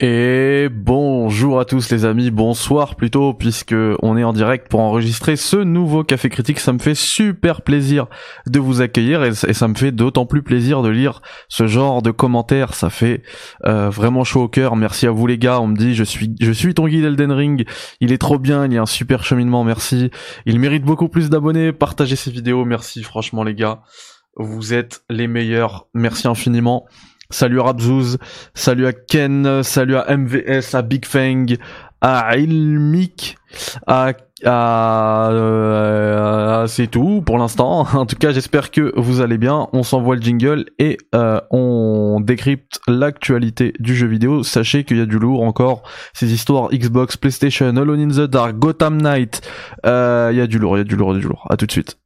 Et bonjour à tous les amis, bonsoir plutôt puisque on est en direct pour enregistrer ce nouveau café critique. Ça me fait super plaisir de vous accueillir et, ça me fait d'autant plus plaisir de lire ce genre de commentaires. Ça fait euh, vraiment chaud au cœur. Merci à vous les gars. On me dit je suis je suis ton guide Elden Ring. Il est trop bien, il y a un super cheminement. Merci. Il mérite beaucoup plus d'abonnés. Partagez ces vidéos. Merci franchement les gars. Vous êtes les meilleurs. Merci infiniment. Salut à Rabzouz, salut à Ken, salut à MVS, à Big Fang, à Ilmik, à, euh, c'est tout pour l'instant. En tout cas, j'espère que vous allez bien. On s'envoie le jingle et euh, on décrypte l'actualité du jeu vidéo. Sachez qu'il y a du lourd encore. Ces histoires Xbox, PlayStation, Alone in the Dark, Gotham Knight. Euh, il y a du lourd, il y a du lourd, il y a du lourd. À tout de suite.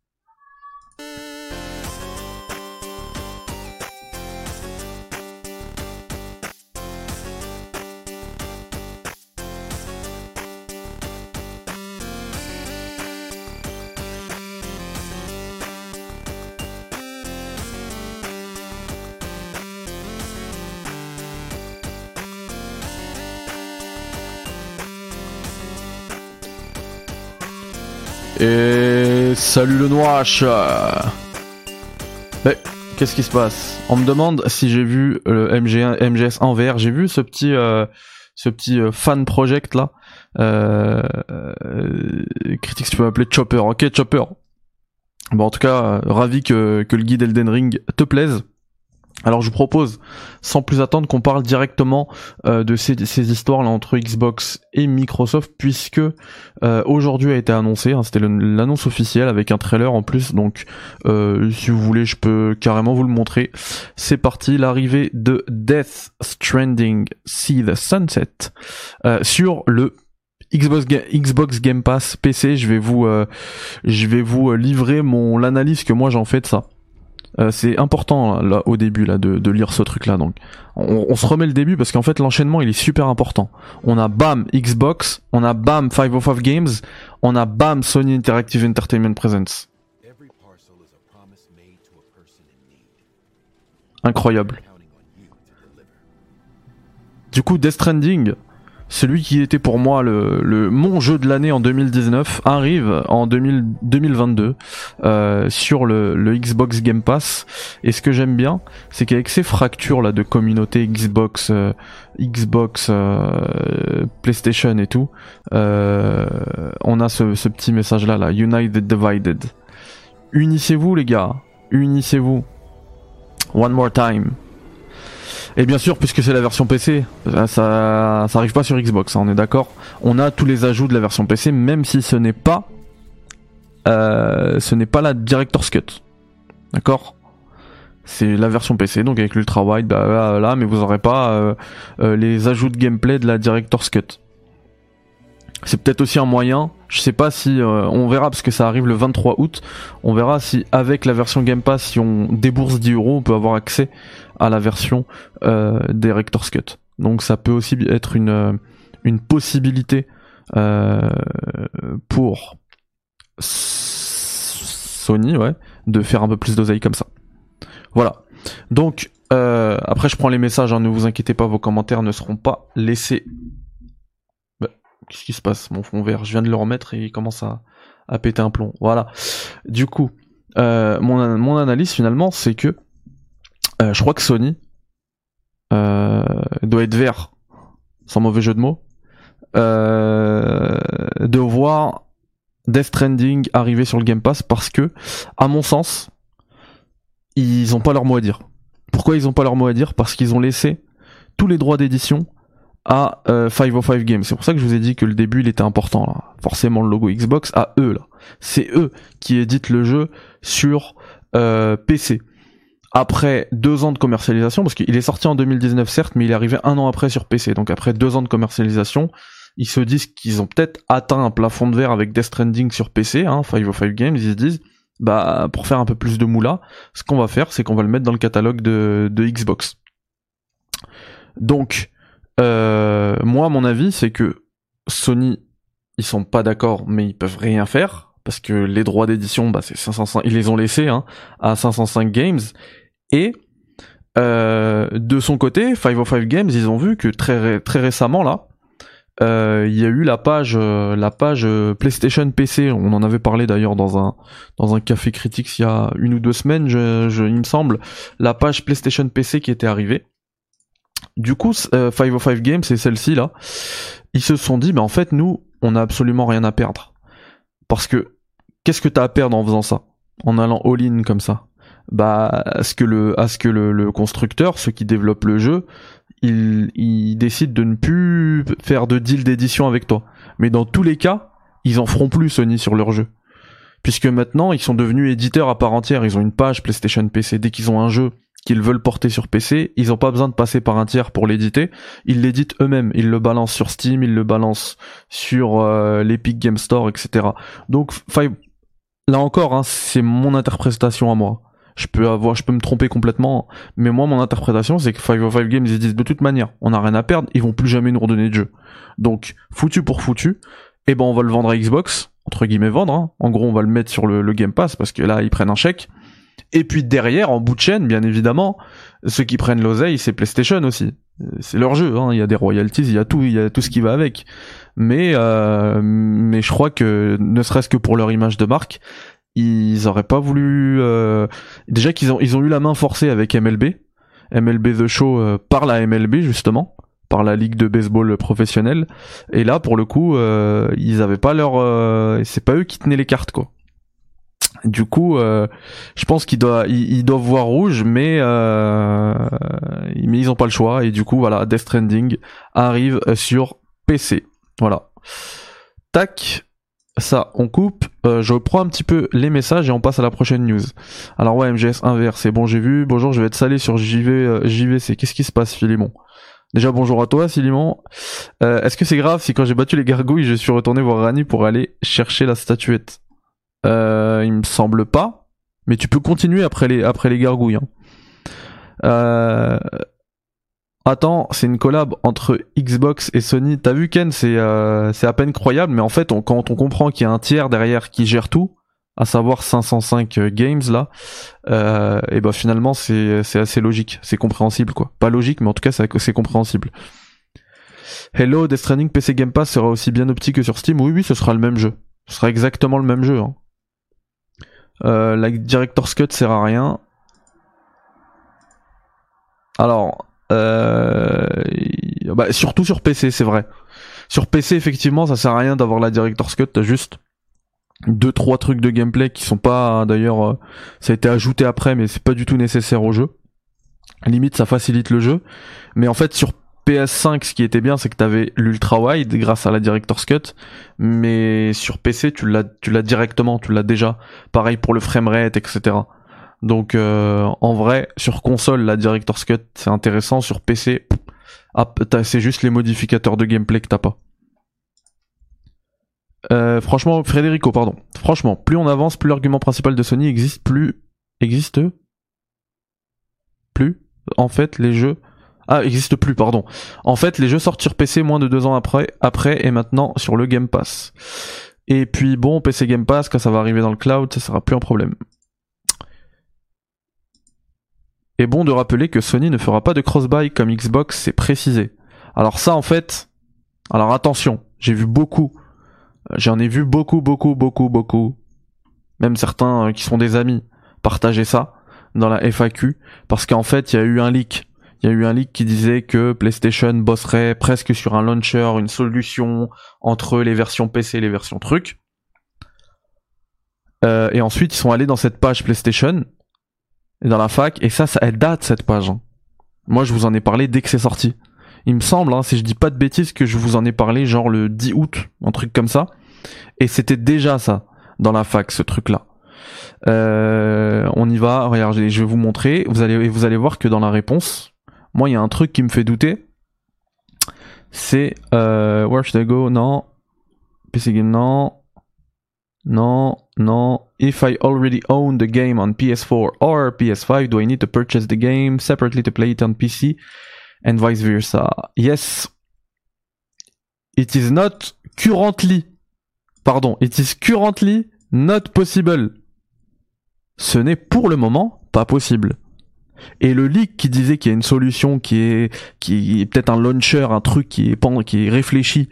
Et salut le noache Mais qu'est-ce qui se passe? On me demande si j'ai vu le MG1, MGS en VR. J'ai vu ce petit, euh, ce petit euh, fan project là. Euh, critique, tu peux m'appeler Chopper. Ok, Chopper. Bon, en tout cas, ravi que, que le guide Elden Ring te plaise. Alors je vous propose, sans plus attendre, qu'on parle directement euh, de ces, histoires là entre Xbox et Microsoft, puisque euh, aujourd'hui a été annoncé, hein, c'était l'annonce officielle avec un trailer en plus, donc euh, si vous voulez, je peux carrément vous le montrer. C'est parti, l'arrivée de Death Stranding See the Sunset sur le Xbox, Xbox Game Pass PC. Je vais vous, je vais vous livrer mon l'analyse que moi j'en fais de ça. Euh, c'est important là, au début là de, de lire ce truc là donc. On, on, se remet le début parce qu'en fait l'enchaînement il est super important. On a bam Xbox on a bam 505 Games on a bam Sony Interactive Entertainment Presents. Incroyable. Du coup Death Stranding celui qui était pour moi le, mon jeu de l'année en 2019 arrive en 2022 euh, sur le, Xbox Game Pass. Et ce que j'aime bien c'est qu'avec ces fractures là de communauté Xbox euh, Xbox euh, PlayStation et tout on a ce, petit message là là United Divided. Unissez-vous les gars. Unissez-vous. One more time et bien sûr, puisque c'est la version PC, ça, ça, arrive pas sur Xbox, hein, on est d'accord. On a tous les ajouts de la version PC, même si ce n'est pas, euh, ce n'est pas la Director's Cut, d'accord? C'est la version PC, donc avec l'ultra wide, bah, là, mais vous aurez pas euh, euh, les ajouts de gameplay de la Director's Cut. C'est peut-être aussi un moyen. Je sais pas si on verra parce que ça arrive le 23 août. On verra si avec la version Game Pass, si on débourse 10 euros, on peut avoir accès à la version euh, Director's Cut. Donc ça peut aussi être une euh, possibilité euh, pour Sony, de faire un peu plus d'oseille comme ça. Voilà. Donc après, je prends les messages. Hein, ne vous inquiétez pas, vos commentaires ne seront pas laissés Qu'est-ce qui se passe Mon fond vert, je viens de le remettre et il commence à, péter un plomb. Voilà. Du coup, mon, analyse finalement, c'est que je crois que Sony euh, doit être vert, sans mauvais jeu de mots, de voir Death Stranding arriver sur le Game Pass parce que, à mon sens, ils ont pas leur mot à dire. Pourquoi ils ont pas leur mot à dire? Parce qu'ils ont laissé tous les droits d'édition à euh, 505 Games. C'est pour ça que je vous ai dit que le début il était important. Forcément le logo Xbox à eux là. C'est eux qui éditent le jeu sur euh, PC. Après deux ans de commercialisation, parce qu'il est sorti en 2019 certes, mais il est arrivé un an après sur PC. Donc après deux ans de commercialisation, ils se disent qu'ils ont peut-être atteint un plafond de verre avec Death Stranding sur PC, hein, 505 Games, ils se disent, bah pour faire un peu plus de moula, ce qu'on va faire, c'est qu'on va le mettre dans le catalogue de, de Xbox. Donc, euh, moi, mon avis, c'est que Sony, ils sont pas d'accord, mais ils peuvent rien faire parce que les droits d'édition, bah, c'est 505, ils les ont laissés hein, à 505 Games et Euh, de son côté, 505 Games, ils ont vu que très très récemment là, euh, il y a eu la page euh, la page PlayStation PC. On en avait parlé d'ailleurs dans un dans un café critique il y a une ou deux semaines, je, il me semble, la page PlayStation PC qui était arrivée. Du coup, 505 Games c'est celle-ci là, ils se sont dit, mais en fait nous, on a absolument rien à perdre, parce que qu'est-ce que t'as à perdre en faisant ça, en allant all-in comme ça? Bah à ce que le à ce que le, constructeur, ceux qui développent le jeu, il, il décide de ne plus faire de deal d'édition avec toi. Mais dans tous les cas, ils en feront plus Sony sur leur jeu. Puisque maintenant, ils sont devenus éditeurs à part entière, ils ont une page PlayStation PC. Dès qu'ils ont un jeu qu'ils veulent porter sur PC, ils n'ont pas besoin de passer par un tiers pour l'éditer, ils l'éditent eux-mêmes, ils le balancent sur Steam, ils le balancent sur euh, l'Epic Game Store, etc. Donc, là encore, hein, c'est mon interprétation à moi je peux avoir, je peux me tromper complètement, mais moi mon interprétation c'est que 505 Games ils disent de toute manière, on a rien à perdre, ils vont plus jamais nous redonner de jeu. Donc foutu pour foutu, eh ben on va le vendre à Xbox, entre guillemets vendre, hein. en gros on va le mettre sur le, Game Pass parce que là ils prennent un chèque. Et puis derrière, en bout de chaîne, bien évidemment, ceux qui prennent l'oseille, c'est PlayStation aussi. C'est leur jeu, hein. il y a des royalties, il y a tout, il y a tout ce qui va avec. Mais euh, mais je crois que ne serait-ce que pour leur image de marque, ils auraient pas voulu euh... déjà qu'ils ont ils ont eu la main forcée avec MLB MLB The Show euh, par la MLB justement par la ligue de baseball professionnelle. Et là pour le coup euh, ils avaient pas leur euh, c'est pas eux qui tenaient les cartes quoi. Du coup je pense qu'ils doivent ils, doivent voir rouge mais mais ils ont pas le choix. Et du coup voilà Death Stranding arrive sur PC voilà. Tac ça, on coupe. Euh, je reprends un petit peu les messages et on passe à la prochaine news. Alors ouais, MGS inverse, c'est bon, j'ai vu. Bonjour, je vais être salé sur JV, euh, JVC. Qu'est-ce qui se passe, Philimon Déjà bonjour à toi, Philimon. Euh, Est-ce que c'est grave si quand j'ai battu les gargouilles, je suis retourné voir Rani pour aller chercher la statuette? Euh, Il me semble pas. Mais tu peux continuer après les après les gargouilles. Hein. Attends, c'est une collab entre Xbox et Sony. T'as vu Ken, c'est euh, à peine croyable, mais en fait, quand on comprend qu'il y a un tiers derrière qui gère tout, à savoir 505 euh, games là, euh, et bah finalement c'est c'est assez logique, c'est compréhensible quoi. Pas logique, mais en tout cas c'est compréhensible. Hello, Death Stranding PC Game Pass sera aussi bien optique que sur Steam. Oui, oui, ce sera le même jeu. Ce sera exactement le même jeu. Hein. Euh, la Director's Cut sert à rien. Alors, euh, bah, surtout sur PC, c'est vrai. Sur PC, effectivement, ça sert à rien d'avoir la Director's Cut, t'as juste deux trois trucs de gameplay qui sont pas d'ailleurs euh, ça a été ajouté après mais c'est pas du tout nécessaire au jeu. Limite ça facilite le jeu, mais en fait sur PS5 ce qui était bien c'est que t'avais l'ultra wide grâce à la Director's Cut, mais sur PC tu l'as tu l'as directement, tu l'as déjà. Pareil pour le framerate etc. Donc euh, en vrai, sur console, la Director's Cut c'est intéressant. Sur PC, ah, c'est juste les modificateurs de gameplay que t'as pas. Euh, franchement, Frédérico, pardon. Franchement, plus on avance, plus l'argument principal de Sony existe plus. Existe Plus En fait, les jeux. Ah, existe plus, pardon. En fait, les jeux sortent PC moins de deux ans après, après et maintenant sur le Game Pass. Et puis bon, PC Game Pass, quand ça va arriver dans le cloud, ça sera plus un problème est bon de rappeler que Sony ne fera pas de cross-buy comme Xbox, c'est précisé. Alors ça en fait, alors attention, j'ai vu beaucoup, j'en ai vu beaucoup, beaucoup, beaucoup, beaucoup, même certains euh, qui sont des amis, partager ça dans la FAQ, parce qu'en fait il y a eu un leak. Il y a eu un leak qui disait que PlayStation bosserait presque sur un launcher, une solution entre les versions PC et les versions trucs. Euh, et ensuite, ils sont allés dans cette page PlayStation dans la fac, et ça, ça elle date cette page. Hein. Moi, je vous en ai parlé dès que c'est sorti. Il me semble, hein, si je dis pas de bêtises, que je vous en ai parlé genre le 10 août, un truc comme ça. Et c'était déjà ça dans la fac, ce truc-là. Euh, on y va. Regardez, je vais vous montrer. Vous allez, vous allez voir que dans la réponse, moi, il y a un truc qui me fait douter. C'est euh, Where should I go? Non. PC Game, non. Non, non. If I already own the game on PS4 or PS5, do I need to purchase the game separately to play it on PC and vice versa? Yes. It is not currently. Pardon, it is currently not possible. Ce n'est pour le moment pas possible. Et le leak qui disait qu'il y a une solution qui est qui est peut-être un launcher, un truc qui est qui est réfléchi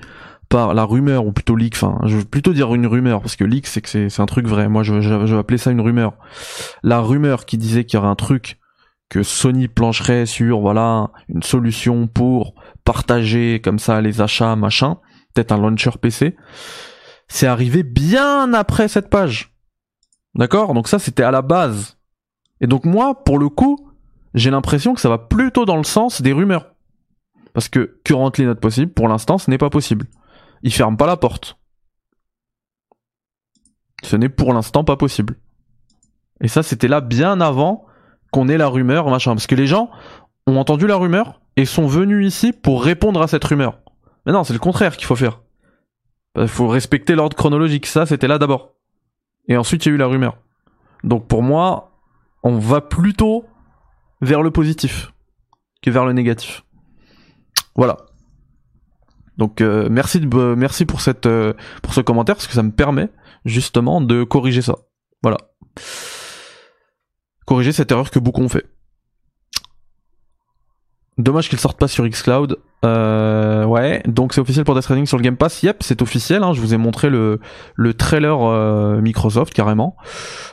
par la rumeur ou plutôt leak. Enfin, je veux plutôt dire une rumeur parce que leak c'est que c'est un truc vrai. Moi, je, je, je vais appeler ça une rumeur. La rumeur qui disait qu'il y aurait un truc que Sony plancherait sur voilà une solution pour partager comme ça les achats machin, peut-être un launcher PC. C'est arrivé bien après cette page. D'accord? Donc ça c'était à la base. Et donc moi pour le coup, j'ai l'impression que ça va plutôt dans le sens des rumeurs. Parce que currently not possible, pour l'instant, ce n'est pas possible. Il ferme pas la porte. Ce n'est pour l'instant pas possible. Et ça, c'était là bien avant qu'on ait la rumeur, machin. Parce que les gens ont entendu la rumeur et sont venus ici pour répondre à cette rumeur. Mais non, c'est le contraire qu'il faut faire. Il faut respecter l'ordre chronologique. Ça, c'était là d'abord. Et ensuite, il y a eu la rumeur. Donc pour moi, on va plutôt vers le positif que vers le négatif. Voilà. Donc euh, merci cette euh, pour ce commentaire parce que ça me permet justement de corriger ça. Voilà corriger cette erreur que beaucoup ont fait. Dommage qu'ils sortent pas sur Xcloud. Euh, ouais, donc c'est officiel pour Death Stranding sur le Game Pass. Yep, c'est officiel. Hein, je vous ai montré le, le trailer euh, Microsoft carrément.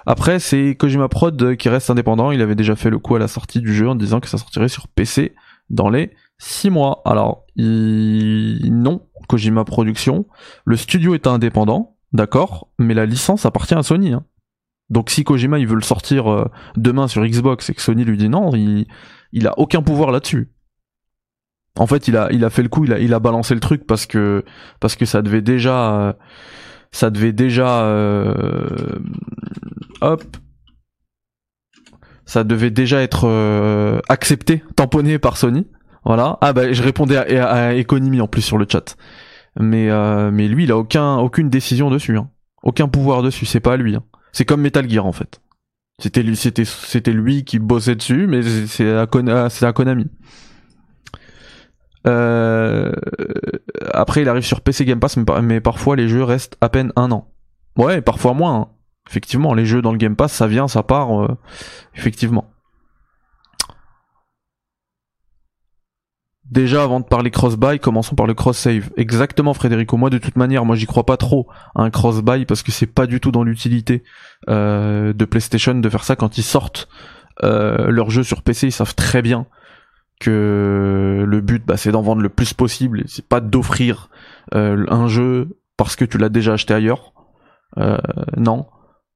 Après, c'est Kojima Prod qui reste indépendant. Il avait déjà fait le coup à la sortie du jeu en disant que ça sortirait sur PC dans les 6 mois. Alors, non, Kojima Production. Le studio est indépendant, d'accord, mais la licence appartient à Sony. Hein. Donc si Kojima il veut le sortir euh, demain sur Xbox et que Sony lui dit non, il, il a aucun pouvoir là-dessus. En fait, il a, il fait le coup, il a, il balancé le truc parce que, parce que ça devait déjà, euh, ça devait déjà, euh, hop, ça devait déjà être accepté, tamponné par Sony. Voilà. Ah bah je répondais à, à, en plus sur le chat. Mais mais lui, il a aucun, aucune décision dessus, hein. aucun pouvoir dessus. C'est pas à lui. Hein. C'est comme Metal Gear en fait. C'était lui, c'était, c'était lui qui bossait dessus, mais c'est à, à Konami. Euh, après, il arrive sur PC Game Pass, mais, parfois les jeux restent à peine un an. Ouais, parfois moins. Hein. Effectivement, les jeux dans le Game Pass, ça vient, ça part. Euh, effectivement. Déjà, avant de parler cross-buy, commençons par le cross-save. Exactement, Frédérico. Moi, de toute manière, moi, j'y crois pas trop à un cross-buy parce que c'est pas du tout dans l'utilité euh, de PlayStation de faire ça quand ils sortent euh, leur jeu sur PC. Ils savent très bien que le but, bah, c'est d'en vendre le plus possible. C'est pas d'offrir euh, un jeu parce que tu l'as déjà acheté ailleurs. Euh, non.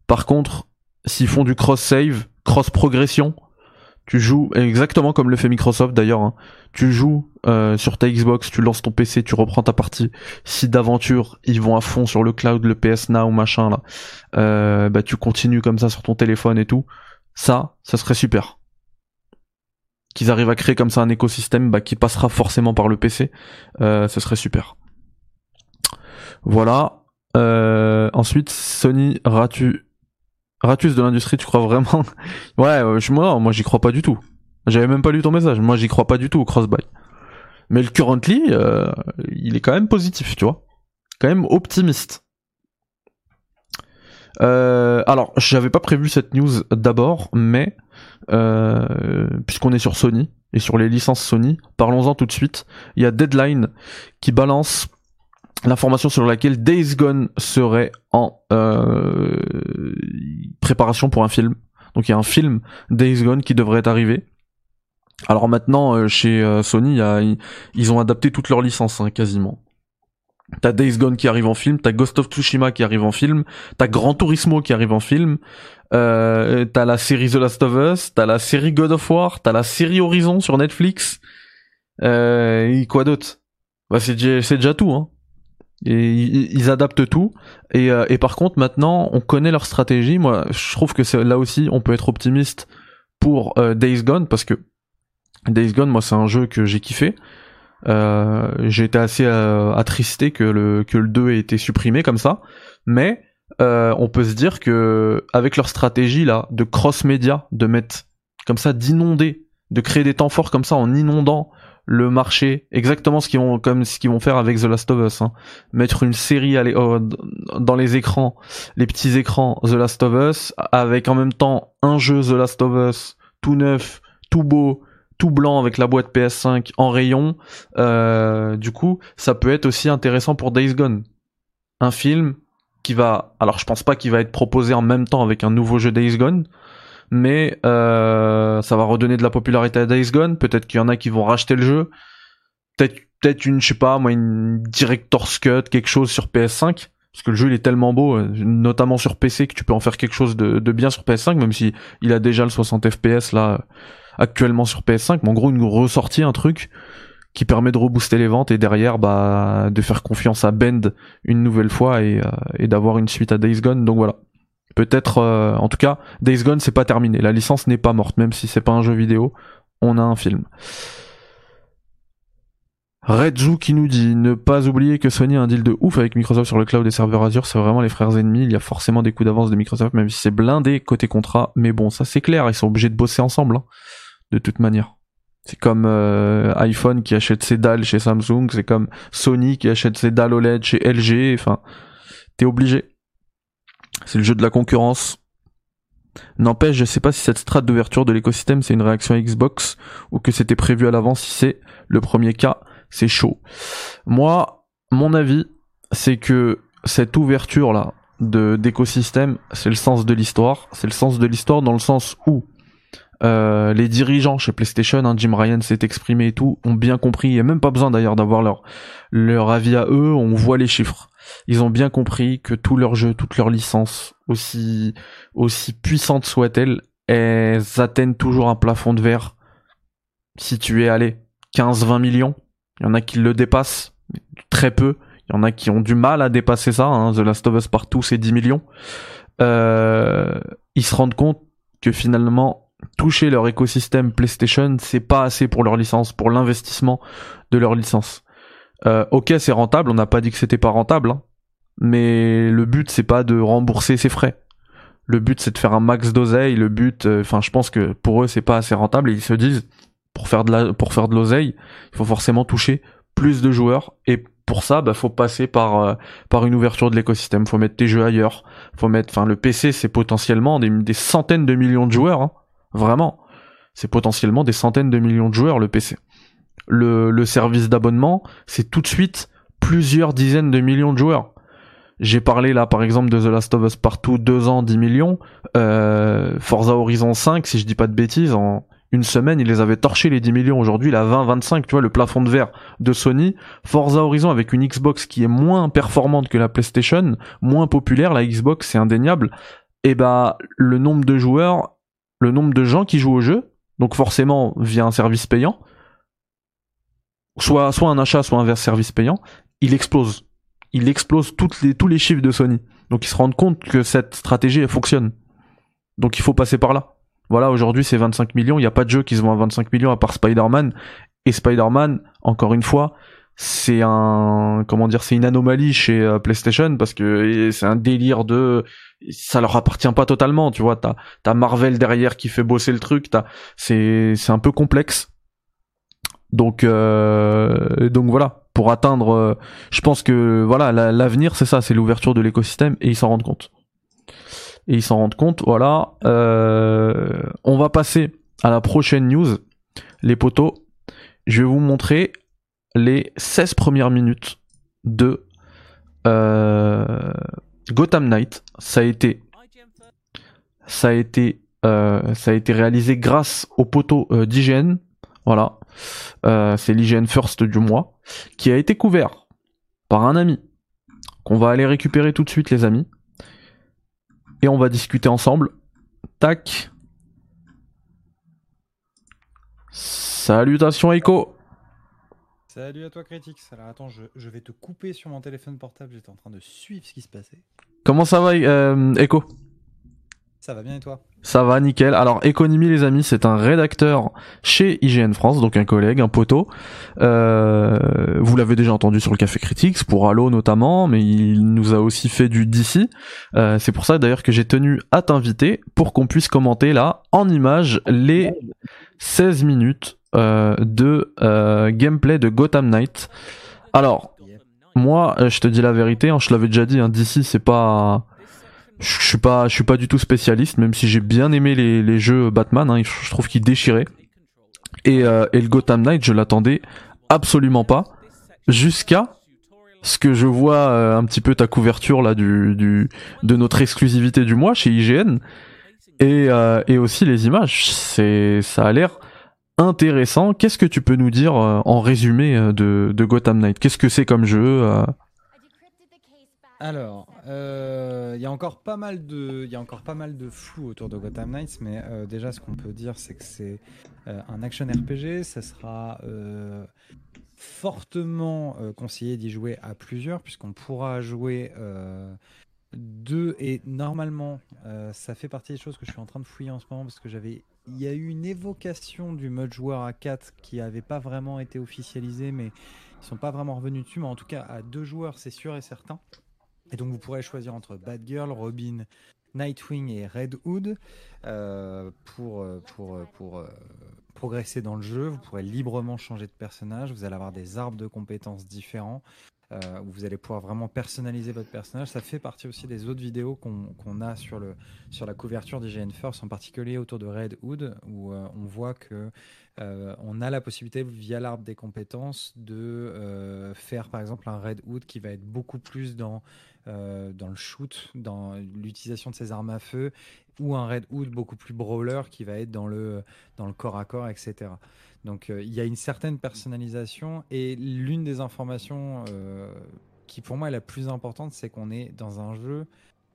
Par contre, s'ils font du cross-save, cross-progression, tu joues exactement comme le fait Microsoft d'ailleurs. Hein. Tu joues euh, sur ta Xbox, tu lances ton PC, tu reprends ta partie. Si d'aventure ils vont à fond sur le cloud, le PS Now machin là, euh, bah tu continues comme ça sur ton téléphone et tout. Ça, ça serait super. Qu'ils arrivent à créer comme ça un écosystème bah, qui passera forcément par le PC, euh, ce serait super. Voilà. Euh, ensuite, Sony, ras-tu Ratus de l'industrie, tu crois vraiment Ouais, euh, moi, moi j'y crois pas du tout. J'avais même pas lu ton message. Moi, j'y crois pas du tout au cross-buy. Mais le currently, euh, il est quand même positif, tu vois. Quand même optimiste. Euh, alors, j'avais pas prévu cette news d'abord, mais puisqu'on est sur Sony et sur les licences Sony, parlons-en tout de suite. Il y a Deadline qui balance l'information sur laquelle Days Gone serait en euh, préparation pour un film. Donc il y a un film Days Gone qui devrait arriver. Alors maintenant euh, chez euh, Sony, ils ont adapté toutes leurs licences hein, quasiment. T'as Days Gone qui arrive en film, t'as Ghost of Tsushima qui arrive en film, t'as Gran Turismo qui arrive en film, euh, t'as la série The Last of Us, t'as la série God of War, t'as la série Horizon sur Netflix. Et quoi d'autre? Bah c'est déjà tout. Hein. Et ils adaptent tout. Et, euh, et, par contre, maintenant, on connaît leur stratégie. Moi, je trouve que là aussi, on peut être optimiste pour euh, Days Gone parce que Days Gone, moi, c'est un jeu que j'ai kiffé. Euh, j'ai été assez euh, attristé que le que le 2 ait été supprimé comme ça, mais on peut se dire que avec leur stratégie là de cross média, de mettre comme ça, d'inonder, de créer des temps forts comme ça en inondant le marché, exactement ce qu'ils vont comme ce qu'ils vont faire avec The Last of Us, hein. mettre une série oh, dans les écrans, les petits écrans The Last of Us, avec en même temps un jeu The Last of Us tout neuf, tout beau, tout blanc avec la boîte PS5 en rayon. Euh, du coup, ça peut être aussi intéressant pour Days Gone. Un film qui va, alors je pense pas qu'il va être proposé en même temps avec un nouveau jeu Days Gone, mais euh, ça va redonner de la popularité à Days Gone. Peut-être qu'il y en a qui vont racheter le jeu. Peut-être peut-être une, je sais pas, moi, une director's cut, quelque chose sur PS5 parce que le jeu il est tellement beau, euh, notamment sur PC, que tu peux en faire quelque chose de, bien sur PS5, même si il a déjà le 60 FPS là actuellement sur PS5. Mais en gros, une ressortie, un truc qui permet de rebooster les ventes et derrière bah de faire confiance à Bend une nouvelle fois et, euh, d'avoir une suite à Days Gone. Donc voilà. Peut-être, euh, en tout cas, Days Gone c'est pas terminé. La licence n'est pas morte, même si c'est pas un jeu vidéo. On a un film. Redju qui nous dit ne pas oublier que Sony a un deal de ouf avec Microsoft sur le cloud des serveurs Azure, c'est vraiment les frères ennemis, il y a forcément des coups d'avance de Microsoft même si c'est blindé côté contrat, mais bon ça c'est clair, ils sont obligés de bosser ensemble hein, de toute manière. C'est comme euh, iPhone qui achète ses dalles chez Samsung, c'est comme Sony qui achète ses dalles OLED chez LG, enfin t'es obligé. C'est le jeu de la concurrence. N'empêche, je sais pas si cette strate d'ouverture de l'écosystème c'est une réaction Xbox ou que c'était prévu à l'avance si c'est le premier cas c'est chaud. Moi, mon avis, c'est que cette ouverture là de d'écosystème, c'est le sens de l'histoire. C'est le sens de l'histoire dans le sens où euh, les dirigeants chez PlayStation, hein, Jim Ryan s'est exprimé et tout, ont bien compris. Il n'y a même pas besoin d'ailleurs d'avoir leur leur avis à eux. On voit les chiffres. Ils ont bien compris que tous leurs jeux, toutes leurs licences, aussi puissantes soient-elles, elles atteignent toujours un plafond de verre. Si tu es allé 15-20 millions, il y en a qui le dépassent, très peu. Il y en a qui ont du mal à dépasser ça. Hein. The Last of Us partout, c'est 10 millions. Euh, ils se rendent compte que finalement, toucher leur écosystème PlayStation, c'est pas assez pour leur licence, pour l'investissement de leur licence. Euh, ok, c'est rentable. On n'a pas dit que c'était pas rentable, hein. mais le but c'est pas de rembourser ses frais. Le but c'est de faire un max d'oseille. Le but, euh, enfin, je pense que pour eux c'est pas assez rentable et ils se disent pour faire de la, pour faire de l'oseille, il faut forcément toucher plus de joueurs et pour ça, bah, faut passer par euh, par une ouverture de l'écosystème. Faut mettre tes jeux ailleurs. Faut mettre, enfin, le PC, c'est potentiellement des, centaines de millions de joueurs, hein. vraiment. C'est potentiellement des centaines de millions de joueurs le PC. Le, service d'abonnement, c'est tout de suite plusieurs dizaines de millions de joueurs. J'ai parlé là par exemple de The Last of Us Partout, 2 ans, 10 millions. Euh, Forza Horizon 5, si je dis pas de bêtises, en, une semaine, il les avait torchés les 10 millions. Aujourd'hui, il a 20, 25, tu vois, le plafond de verre de Sony. Forza Horizon avec une Xbox qui est moins performante que la PlayStation, moins populaire, la Xbox, c'est indéniable. Et bah, le nombre de joueurs, le nombre de gens qui jouent au jeu, donc forcément via un service payant, soit, soit un achat, soit un service payant, il explose. Il explose toutes les, tous les chiffres de Sony. Donc ils se rendent compte que cette stratégie, elle fonctionne. Donc il faut passer par là. Voilà, aujourd'hui c'est 25 millions, il n'y a pas de jeu qui se vend à 25 millions à part Spider-Man. Et Spider-Man, encore une fois, c'est un comment dire c'est une anomalie chez euh, PlayStation parce que c'est un délire de ça leur appartient pas totalement tu vois t'as t'as Marvel derrière qui fait bosser le truc c'est un peu complexe donc euh, donc voilà pour atteindre euh, je pense que voilà l'avenir c'est ça c'est l'ouverture de l'écosystème et ils s'en rendent compte et ils s'en rendent compte. Voilà. Euh, on va passer à la prochaine news. Les potos, je vais vous montrer les 16 premières minutes de Gotham Knight. Ça a été, ça a été, ça a été réalisé grâce au poteau d'hygiène. Voilà, c'est l'hygiène first du mois qui a été couvert par un ami qu'on va aller récupérer tout de suite, les amis et on va discuter ensemble. Tac. Salutations Echo. Salut à toi Critics. Alors attends, je, vais te couper sur mon téléphone portable, j'étais en train de suivre ce qui se passait. Comment ça va euh, Echo? Ça va bien et toi? Ça va, nickel. Alors, Economy, les amis, c'est un rédacteur chez IGN France, donc un collègue, un poteau. Euh, vous l'avez déjà entendu sur le Café Critics, pour Halo notamment, mais il nous a aussi fait du DC. Euh, c'est pour ça d'ailleurs que j'ai tenu à t'inviter pour qu'on puisse commenter là, en image, les 16 minutes euh, de gameplay de Gotham Knight. Alors, moi, je te dis la vérité, hein, je l'avais déjà dit, hein, DC, c'est pas je suis pas, je suis pas du tout spécialiste, même si j'ai bien aimé les, les jeux Batman. Hein, je trouve qu'ils déchiraient. Et, euh, et le Gotham Knight, je l'attendais absolument pas, jusqu'à ce que je vois euh, un petit peu ta couverture là du, du de notre exclusivité du mois chez IGN et, euh, et aussi les images. C'est ça a l'air intéressant. Qu'est-ce que tu peux nous dire euh, en résumé de, de Gotham Knight Qu'est-ce que c'est comme jeu Alors, euh, il y a encore pas mal de, flou autour de Gotham Knights, mais euh, déjà ce qu'on peut dire, c'est que c'est euh, un action RPG. Ça sera fortement conseillé d'y jouer à plusieurs, puisqu'on pourra jouer deux et normalement, ça fait partie des choses que je suis en train de fouiller en ce moment parce que j'avais, il y a eu une évocation du mode joueur à 4 qui n'avait pas vraiment été officialisée, mais ils sont pas vraiment revenus dessus. Mais en tout cas, à deux joueurs, c'est sûr et certain. Et donc vous pourrez choisir entre Batgirl, Robin, Nightwing et Red Hood euh, pour, euh, pour, euh, pour progresser dans le jeu. Vous pourrez librement changer de personnage. Vous allez avoir des arbres de compétences différents. où vous allez pouvoir vraiment personnaliser votre personnage. Ça fait partie aussi des autres vidéos qu'on qu'on a sur, le, sur la couverture d'IGN First, en particulier autour de Red Hood, où on voit que euh, on a la possibilité, via l'arbre des compétences, de faire par exemple un Red Hood qui va être beaucoup plus dans, euh, dans le shoot, dans l'utilisation de ses armes à feu, ou un Red Hood beaucoup plus brawler qui va être dans le, dans le corps à corps, etc. Donc euh, il y a une certaine personnalisation et l'une des informations euh, qui pour moi est la plus importante, c'est qu'on est dans un jeu,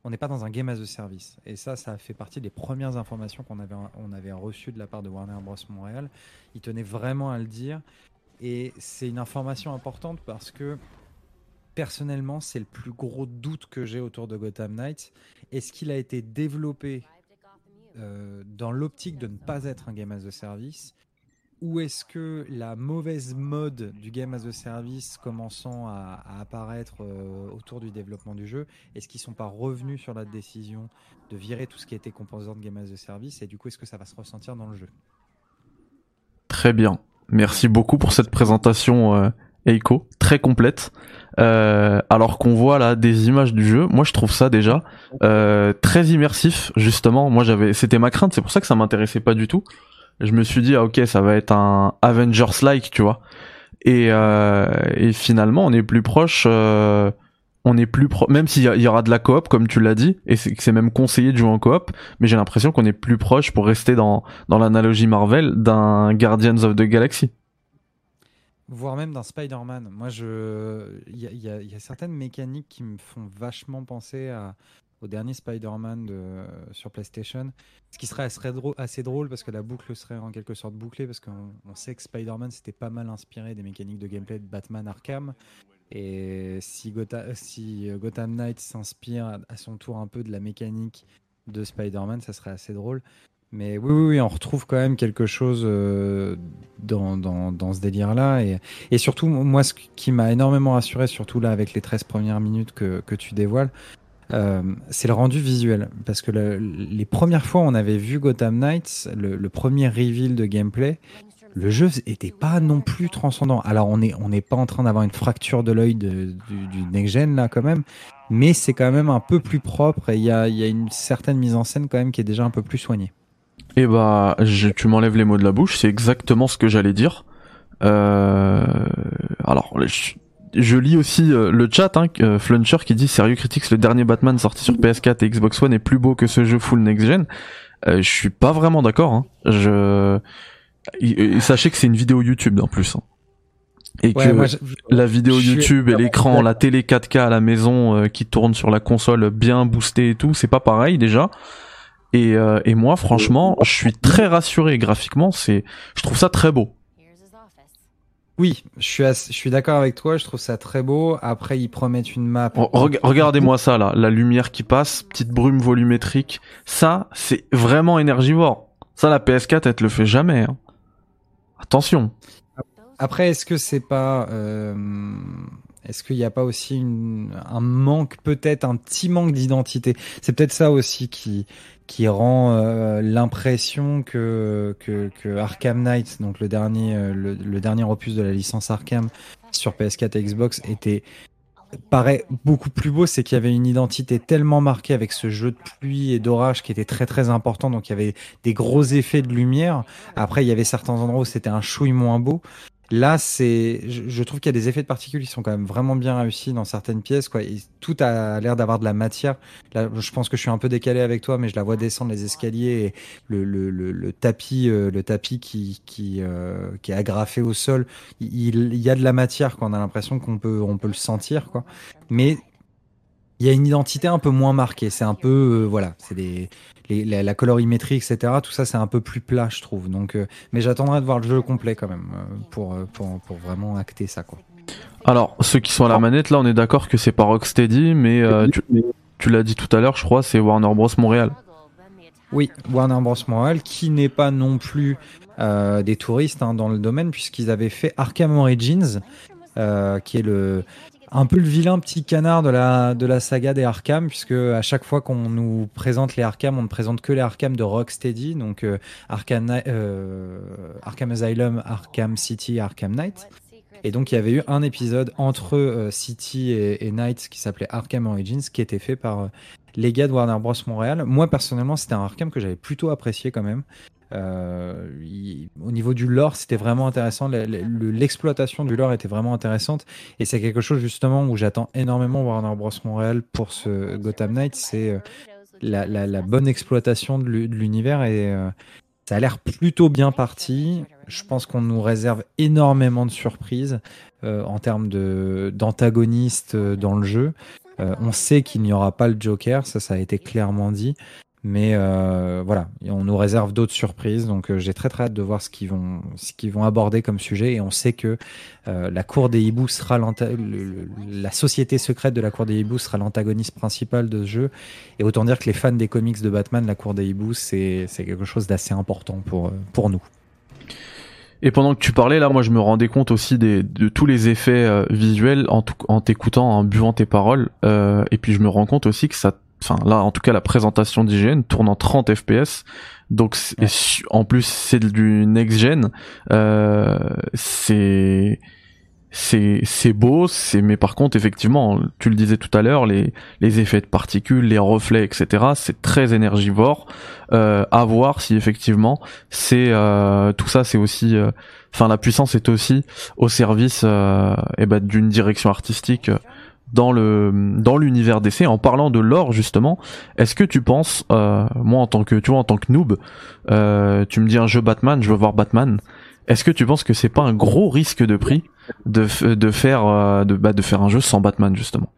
on n'est pas dans un game as a service. Et ça, ça fait partie des premières informations qu'on avait, on avait reçues de la part de Warner Bros. Montréal. Ils tenaient vraiment à le dire. Et c'est une information importante parce que personnellement, c'est le plus gros doute que j'ai autour de Gotham Knights. Est-ce qu'il a été développé euh, dans l'optique de ne pas être un game as a service? Ou est-ce que la mauvaise mode du game as a service commençant à, apparaître euh, autour du développement du jeu, est-ce qu'ils sont pas revenus sur la décision de virer tout ce qui était composant de game as a service? Et du coup est-ce que ça va se ressentir dans le jeu? Très bien. Merci beaucoup pour cette présentation euh, Eiko, très complète. Euh, alors qu'on voit là des images du jeu, moi je trouve ça déjà euh, très immersif justement. Moi j'avais, c'était ma crainte, c'est pour ça que ça m'intéressait pas du tout. Je me suis dit ah, ok ça va être un Avengers like tu vois. Et, euh, et finalement on est plus proche. euh, on est plus pro même s'il y, y aura de la coop comme tu l'as dit et c'est même conseillé de jouer en coop mais j'ai l'impression qu'on est plus proche pour rester dans dans l'analogie Marvel d'un Guardians of the Galaxy voire même d'un Spider-Man. Moi, je, il y a, certaines mécaniques qui me font vachement penser au dernier Spider-Man de, sur PlayStation. Ce qui serait assez drôle, parce que la boucle serait en quelque sorte bouclée parce qu'on on sait que Spider-Man s'était pas mal inspiré des mécaniques de gameplay de Batman Arkham. Et si, si euh, Gotham Knight s'inspire à son tour un peu de la mécanique de Spider-Man, ça serait assez drôle. Mais oui, oui, oui, on retrouve quand même quelque chose euh, dans, dans, dans ce délire-là. Et, et surtout, moi, ce qui m'a énormément rassuré, surtout là avec les 13 premières minutes que, que tu dévoiles, euh, c'est le rendu visuel. Parce que le- les premières fois, on avait vu Gotham Knights, le, premier reveal de gameplay, le jeu était pas non plus transcendant. Alors, on n'est on n'est pas en train d'avoir une fracture de l'œil du, du next-gen, là, quand même. Mais c'est quand même un peu plus propre et il y a, y a une certaine mise en scène, quand même, qui est déjà un peu plus soignée. Et bah, je- tu m'enlèves les mots de la bouche, c'est exactement ce que j'allais dire. Euh, alors, je, je lis aussi euh, le chat, hein, euh, Fluncher qui dit Sérieux Critics, le dernier Batman sorti sur PS4 et Xbox One est plus beau que ce jeu full next-gen. Euh, je suis pas vraiment d'accord. Hein. Je... et- et sachez que c'est une vidéo YouTube en plus. hein. Et Ouais, que moi, je- la vidéo YouTube et l'écran, la télé 4K à la maison euh, qui tourne sur la console bien boostée et tout, c'est pas pareil déjà. Et, euh, et moi, franchement, je suis très rassuré graphiquement. C'est, je trouve ça très beau. Oui, je suis, je suis d'accord avec toi, je trouve ça très beau. Après, ils promettent une map. Re- reg- Regardez-moi ça là, la lumière qui passe, petite brume volumétrique. Ça, c'est vraiment énergivore. Ça, la PS4, elle te le fait jamais. hein. Attention. Après, est-ce que c'est pas. euh, Est-ce qu'il n'y a pas aussi un manque, peut-être un petit manque d'identité? C'est peut-être ça aussi qui, rend euh, l'impression que, Arkham Knight, donc le dernier, euh, dernier opus de la licence Arkham sur PS4 et Xbox, était paraît beaucoup plus beau, c'est qu'il y avait une identité tellement marquée avec ce jeu de pluie et d'orage qui était très très important. Donc il y avait des gros effets de lumière. Après, il y avait certains endroits où c'était un chouille moins beau. Là, c'est, je, trouve qu'il y a des effets de particules qui sont quand même vraiment bien réussis dans certaines pièces. Quoi. tout a l'air d'avoir de la matière. Là, je pense que je suis un peu décalé avec toi, mais je la vois descendre les escaliers et le, le, le, tapis, le tapis qui, qui, euh, qui est agrafé au sol. Il, il, y a de la matière. Quoi. On a l'impression qu'on peut, on peut le sentir. Quoi. Mais il y a une identité un peu moins marquée. C'est un peu, euh, voilà, c'est des, la, colorimétrie, etc. Tout ça, c'est un peu plus plat, je trouve. Donc, euh, mais j'attendrai de voir le jeu complet quand même euh, pour, pour, pour, vraiment acter ça, quoi. Alors, ceux qui sont à la manette, là, on est d'accord que c'est pas Rocksteady, mais tu, tu l'as dit tout à l'heure, je crois, c'est Warner Bros. Montréal. Oui, Warner Bros. Montréal, qui n'est pas non plus des touristes hein, dans le domaine, puisqu'ils avaient fait Arkham Origins, qui est le un peu le vilain petit canard de la, saga des Arkham, puisque à chaque fois qu'on nous présente les Arkham, on ne présente que les Arkham de Rocksteady, donc euh, Arkham, euh, Arkham Asylum, Arkham City, Arkham Knight. Et donc il y avait eu un épisode entre euh, City et, et, Knight qui s'appelait Arkham Origins, qui était fait par les gars de Warner Bros. Montréal. Moi personnellement, c'était un Arkham que j'avais plutôt apprécié quand même. Euh, au niveau du lore, c'était vraiment intéressant. L'exploitation du lore était vraiment intéressante. Et c'est quelque chose justement où j'attends énormément Warner Bros. Montréal pour ce Gotham Knight. C'est euh, la, bonne exploitation de l'univers et euh, ça a l'air plutôt bien parti. Je pense qu'on nous réserve énormément de surprises en termes d'antagonistes dans le jeu. on sait qu'il n'y aura pas le Joker, ça, ça a été clairement dit. Mais euh, voilà, on nous réserve d'autres surprises, donc euh, j'ai très très hâte de voir ce qu'ils vont, ce qu'ils vont aborder comme sujet. Et on sait que euh, la cour des hiboux sera la société secrète de la cour des hiboux sera l'antagoniste principal de ce jeu. Et autant dire que les fans des comics de Batman, la cour des hiboux, c'est quelque chose d'assez important pour pour nous. Et pendant que tu parlais là, moi je me rendais compte aussi des, de tous les effets visuels en, en t'écoutant, en buvant tes paroles. et puis je me rends compte aussi que ça enfin là en tout cas la présentation d'IGN tourne en 30 fps donc en plus c'est du next gen euh, c'est c'est c'est beau c'est mais par contre effectivement tu le disais tout à l'heure les les effets de particules les reflets etc c'est très énergivore. Euh, à voir si effectivement c'est euh, tout ça c'est aussi euh, enfin la puissance est aussi au service euh, et eh ben d'une direction artistique dans le dans l'univers d'essai en parlant de l'or justement est-ce que tu penses euh, moi en tant que en tant que noob euh, tu me dis un jeu Batman je veux voir Batman est-ce que tu penses que c'est pas un gros risque de prix de de faire euh, de bah, de faire un jeu sans Batman justement?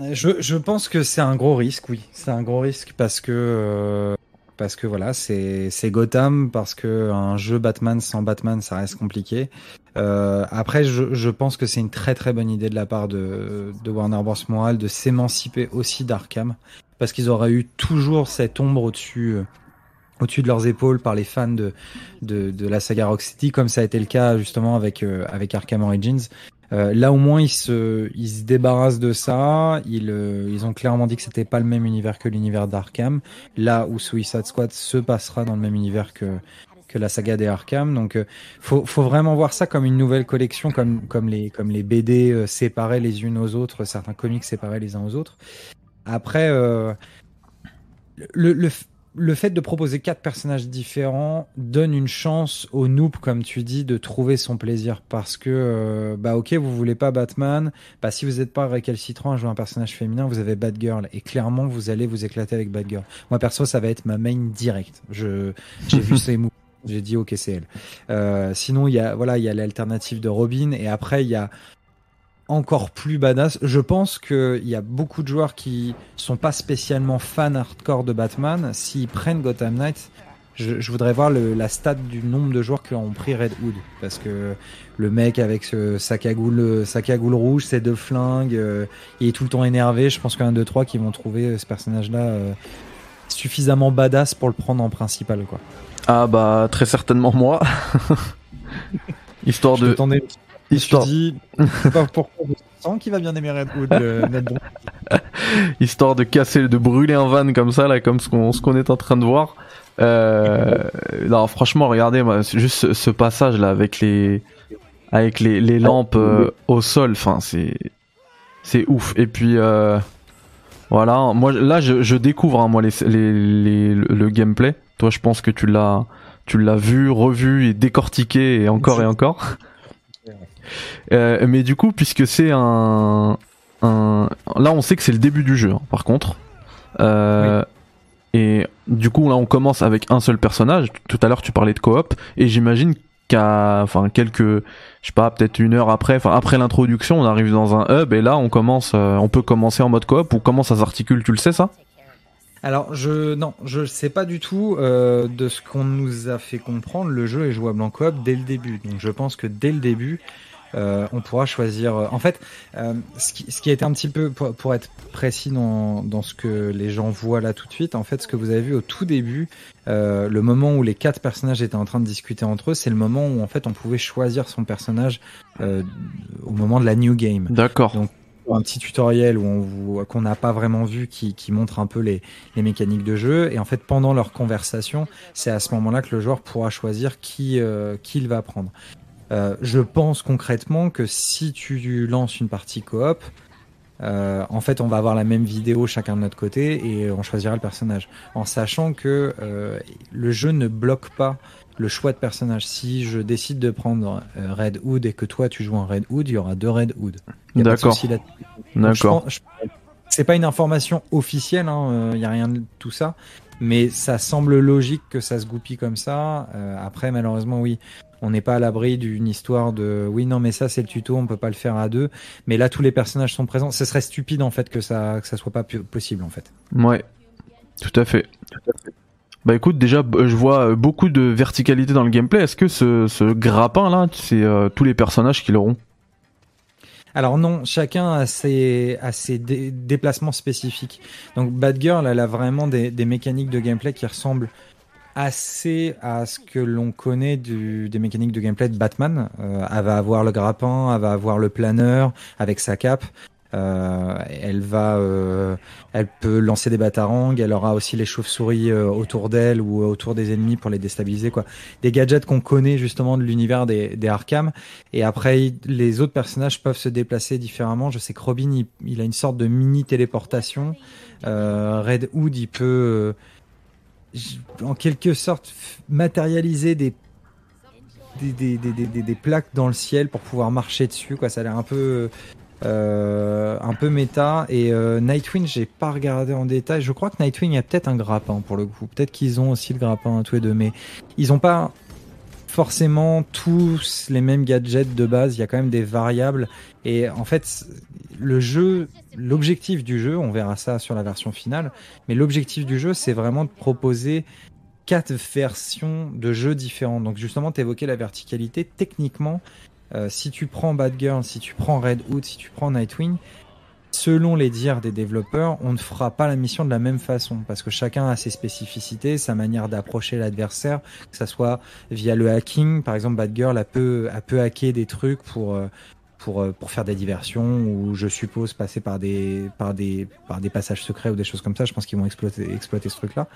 Je, je pense que c'est un gros risque oui. C'est un gros risque parce que parce que voilà, c'est Gotham, parce que un jeu Batman sans Batman, ça reste compliqué. Euh, après, je, pense que c'est une très très bonne idée de la part de, Warner Bros. Montréal de s'émanciper aussi d'Arkham, parce qu'ils auraient eu toujours cette ombre au-dessus. Euh, au-dessus de leurs épaules par les fans de, de, la saga Rocksteady, comme ça a été le cas justement avec, euh, avec Arkham Origins. Euh, là au moins ils se, ils se débarrassent de ça. Ils, euh, ils ont clairement dit que c'était pas le même univers que l'univers d'Arkham. Là où Suicide Squad se passera dans le même univers que que la saga des Arkham. Donc euh, faut, faut vraiment voir ça comme une nouvelle collection, comme comme les comme les BD séparés les unes aux autres, certains comics séparés les uns aux autres. Après le, le, le fait de proposer quatre personnages différents donne une chance au noob, comme tu dis, de trouver son plaisir. Parce que, euh, bah ok, vous voulez pas Batman, bah si vous n'êtes pas récalcitrant à jouer un personnage féminin, vous avez Batgirl. Et clairement, vous allez vous éclater avec Batgirl. Moi, perso, ça va être ma main directe. Je, j'ai vu ses moves. J'ai dit ok c'est elle. Euh, sinon il y a voilà il y a l'alternative de Robin et après il y a encore plus badass. Je pense qu'il y a beaucoup de joueurs qui sont pas spécialement fans hardcore de Batman. S'ils prennent Gotham Knight, je, voudrais voir le, la stat du nombre de joueurs qui ont pris Red Hood. Parce que le mec avec ce, sa, cagoule, sa cagoule rouge, ses deux flingues, euh, il est tout le temps énervé. Je pense qu'un, deux, trois qui vont trouver ce personnage-là euh, suffisamment badass pour le prendre en principal. quoi. Ah bah très certainement moi. Histoire de... Histoire. Dis, pas pourquoi je qu'il va bien aimer Redwood. Euh, Histoire de casser, de brûler un van comme ça, là, comme ce qu'on, ce qu'on est en train de voir. Euh, non, franchement, regardez, moi, juste ce, passage là avec les, avec les, les lampes euh, au sol. Enfin, c'est c'est ouf. Et puis euh, voilà, moi là je, je découvre hein, moi les, les, les- le gameplay. Toi, je pense que tu l'as tu l'as vu, revu et décortiqué et encore et encore. Euh, mais du coup, puisque c'est un, un, là, on sait que c'est le début du jeu. hein, par contre, euh, et du coup, là, on commence avec un seul personnage. Tout à l'heure, tu parlais de coop, et j'imagine qu'à, enfin, quelques, je sais pas, peut-être une heure après, enfin, après l'introduction, on arrive dans un hub, et là, on commence, euh, on peut commencer en mode coop ou comment ça s'articule. Tu le sais ça? Alors, je non, je sais pas du tout euh, de ce qu'on nous a fait comprendre. Le jeu est jouable en coop dès le début, donc je pense que dès le début, euh, on pourra choisir. En fait, euh, ce, qui, ce qui a été un petit peu pour, pour être précis dans, dans ce que les gens voient là tout de suite. En fait, ce que vous avez vu au tout début, euh, le moment où les quatre personnages étaient en train de discuter entre eux, c'est le moment où en fait on pouvait choisir son personnage euh, au moment de la new game D'accord. Donc, un petit tutoriel où on vous qu'on n'a pas vraiment vu qui, qui montre un peu les, les mécaniques de jeu et en fait pendant leur conversation c'est à ce moment-là que le joueur pourra choisir qui euh, qui il va prendre Euh, je pense concrètement que si tu lances une partie coop euh, en fait on va avoir la même vidéo chacun de notre côté et on choisira le personnage en sachant que euh, le jeu ne bloque pas le choix de personnage si je décide de prendre Red Hood et que toi tu joues en Red Hood il y aura deux Red Hood D'accord. D'accord. C'est pas une information officielle, il n'y a rien de tout ça, mais ça semble logique que ça se goupille comme ça. Euh, après, malheureusement, oui, on n'est pas à l'abri d'une histoire de oui, non, mais ça c'est le tuto, on peut pas le faire à deux. Mais là, tous les personnages sont présents. Ce serait stupide en fait que ça que ça soit pas possible en fait. Ouais, tout à fait. Bah écoute, déjà, je vois euh, beaucoup de verticalité dans le gameplay. Est-ce que ce, ce grappin là, c'est euh, tous les personnages qui l'auront? Alors non, chacun a ses, a ses dé- déplacements spécifiques. Donc Bad Girl, elle a vraiment des, des mécaniques de gameplay qui ressemblent assez à ce que l'on connaît du, des mécaniques de gameplay de Batman. Euh, elle va avoir le grappin, elle va avoir le planeur avec sa cape. Euh, elle va, euh, elle peut lancer des batarangs. Elle aura aussi les chauves-souris euh, autour d'elle ou autour des ennemis pour les déstabiliser. Quoi, des gadgets qu'on connaît justement de l'univers des, des Arkham. Et après, les autres personnages peuvent se déplacer différemment. Je sais que Robin, il, il a une sorte de mini téléportation. Euh, Red Hood, il peut, euh, en quelque sorte, matérialiser des des, des, des, des, plaques dans le ciel pour pouvoir marcher dessus. Quoi. Ça a l'air un peu euh, un peu méta. Et euh, Nightwing, j'ai pas regardé en détail. Je crois que Nightwing a peut-être un grappin pour le coup. Peut-être qu'ils ont aussi le grappin tous les deux, mais ils ont pas forcément tous les mêmes gadgets de base. Il y a quand même des variables. Et en fait, le jeu, l'objectif du jeu, on verra ça sur la version finale, mais l'objectif du jeu, c'est vraiment de proposer quatre versions de jeux différents. Donc justement, tu la verticalité. Techniquement, euh, si tu prends Bad Girl, si tu prends Red Hood, si tu prends Nightwing, selon les dires des développeurs, on ne fera pas la mission de la même façon parce que chacun a ses spécificités, sa manière d'approcher l'adversaire, que ça soit via le hacking. Par exemple, Bad Girl a peu, a peu hacké des trucs pour euh, pour euh, pour faire des diversions ou je suppose passer par des passages secrets ou des choses comme ça. Je pense qu'ils vont exploiter ce truc-là.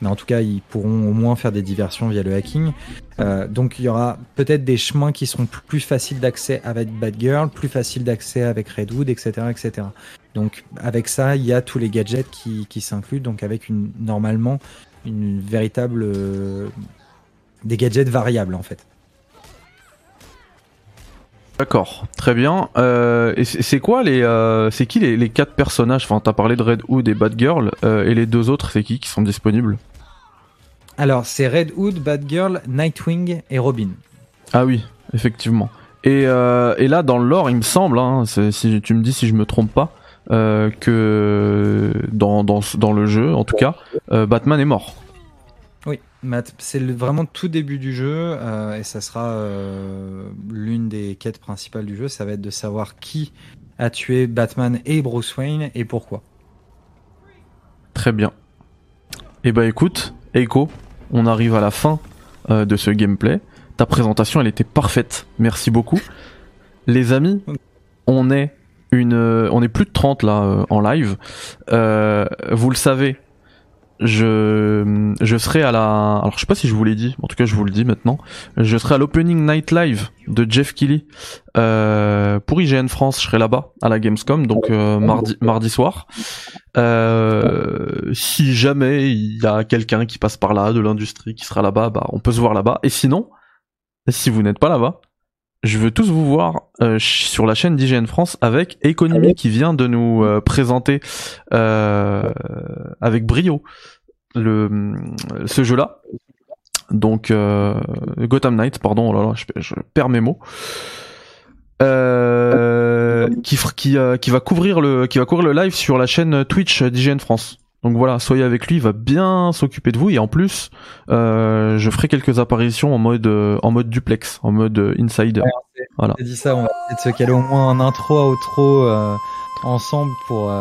Mais en tout cas, ils pourront au moins faire des diversions via le hacking. Euh, donc il y aura peut-être des chemins qui seront plus faciles d'accès avec Bad Girl, plus faciles d'accès avec Redwood, etc., etc. Donc avec ça, il y a tous les gadgets qui, s'incluent, donc avec normalement une véritable euh, des gadgets variables en fait. D'accord, très bien. Euh, et c'est quoi les, euh, c'est qui les, les quatre personnages? Enfin, t'as parlé de Red Hood et Bad Girl, euh, et les deux autres, c'est qui qui sont disponibles? Alors c'est Red Hood, Bad Girl, Nightwing et Robin. Ah oui, effectivement. Et, euh, et là, dans le lore, il me semble, hein, si tu me dis si je me trompe pas, que dans, dans, dans le jeu, en tout cas, euh, Batman est mort. C'est vraiment tout début du jeu euh, et ça sera euh, l'une des quêtes principales du jeu. Ça va être de savoir qui a tué Batman et Bruce Wayne et pourquoi. Très bien. Et bah écoute, Echo, on arrive à la fin euh, de ce gameplay. Ta présentation, elle était parfaite. Merci beaucoup. Les amis, on est une, on est plus de 30 là en live. Vous le savez, je je serai à la alors je sais pas si je vous l'ai dit en tout cas je vous le dis maintenant. Je serai à l'opening night live de Jeff Kelly euh, pour IGN France je serai là-bas à la Gamescom donc euh, mardi mardi soir. Euh, si jamais il y a quelqu'un qui passe par là de l'industrie qui sera là-bas bah on peut se voir là-bas. Et sinon si vous n'êtes pas là-bas je veux tous vous voir euh, sur la chaîne d'IGN France avec Economy qui vient de nous euh, présenter euh, avec brio le ce jeu-là. Donc Gotham Knight, pardon, oh là là, je, je perds mes mots. qui qui qui va couvrir le qui va couvrir le live sur la chaîne Twitch d'IGN France. Donc voilà, soyez avec lui, il va bien s'occuper de vous et en plus, euh, je ferai quelques apparitions en mode euh, en mode duplex, en mode euh, insider. voilà. dit ça, on va essayer de se caler au moins un intro outro euh, ensemble pour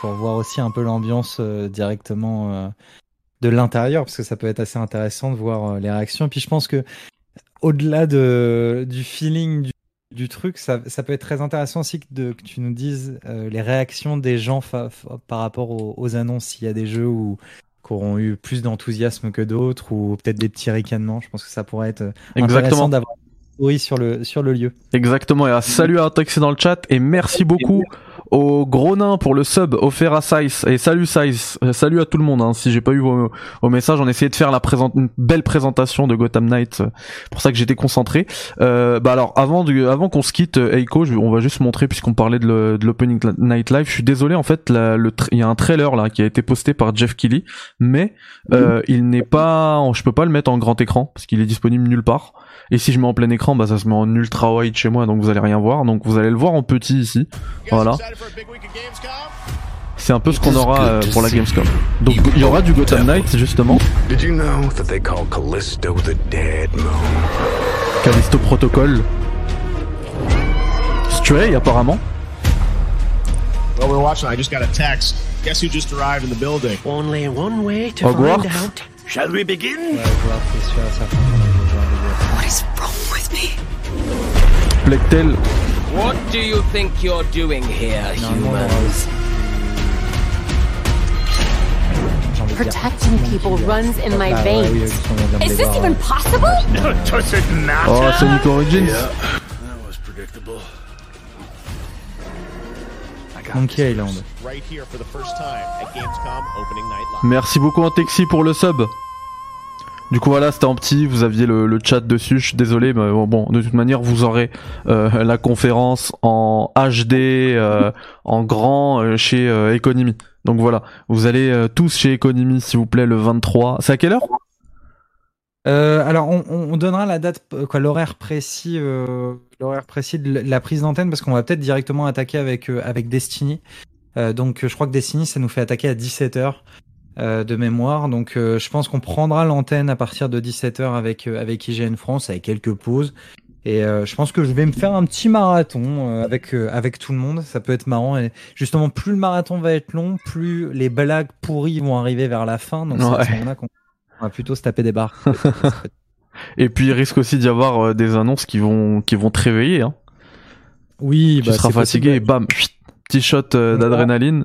pour voir aussi un peu l'ambiance directement de l'intérieur parce que ça peut être assez intéressant de voir les réactions. Et puis je pense que au-delà de du feeling du du truc, ça, peut être très intéressant aussi que, de, que tu nous dises euh, les réactions des gens par rapport aux, annonces, s'il y a des jeux où, qui auront eu plus d'enthousiasme que d'autres, ou peut-être des petits ricanements. Je pense que ça pourrait être euh, intéressant d'avoir oui sur le sur le lieu. Exactement. Et salut à Taxi dans le chat et merci beaucoup au gros nain pour le sub offert à Size et salut Size euh, salut à tout le monde hein. si j'ai pas eu vos, messages on essayait de faire la une belle présentation de Gotham Knight euh, pour ça que j'étais concentré. Euh, bah alors avant du, avant qu'on se quitte euh, Eiko on va juste montrer puisqu'on parlait de l'opening night live. Je suis désolé en fait il y a un trailer là qui a été posté par Jeff Kelly mais euh, il n'est pas je peux pas le mettre en grand écran parce qu'il est disponible nulle part et si je mets en plein écran, bah ça se met en ultra wide chez moi, donc vous allez rien voir. Donc vous allez le voir en petit ici. Voilà. C'est un peu ce qu'on aura euh, pour la Gamescom. Donc il y aura du Gotham Knight justement. Callisto Protocol. Stray apparemment. Well, we're watching. I just got a text. Guess who just arrived in the building? Only one way to Hogwarts. find out. Shall we begin? What is wrong with me? Blacktail. What do you think you're doing here, humans? Protecting people runs in my veins. Is this even possible? Does it matter? Oh, Sonic Origins. Yeah, that was predictable. Monkey Island. Merci beaucoup Antexi pour le sub. Du coup voilà, c'était en petit, vous aviez le, chat dessus, je suis désolé, mais bon, de toute manière, vous aurez euh, la conférence en HD, euh, en grand euh, chez Economy. Donc voilà, vous allez tous chez Economy s'il vous plaît le 23. C'est à quelle heure? Alors on, donnera la date, l'horaire précis, de la prise d'antenne parce qu'on va peut-être directement attaquer avec avec Destiny. donc je crois que Destiny ça nous fait attaquer à 17h. Euh, de mémoire. Donc euh, je pense qu'on prendra l'antenne à partir de 17h avec, euh, avec IGN France, avec quelques pauses. Et je pense que je vais me faire un petit marathon avec, avec tout le monde. Ça peut être marrant. Et justement, plus le marathon va être long, plus les blagues pourries vont arriver vers la fin. Donc c'est à ce qu'on va plutôt se taper des barres. Et puis il risque aussi d'y avoir des annonces qui vont, qui vont te réveiller. Hein. Oui, tu bah, seras fatigué et bam, petit shot d'adrénaline.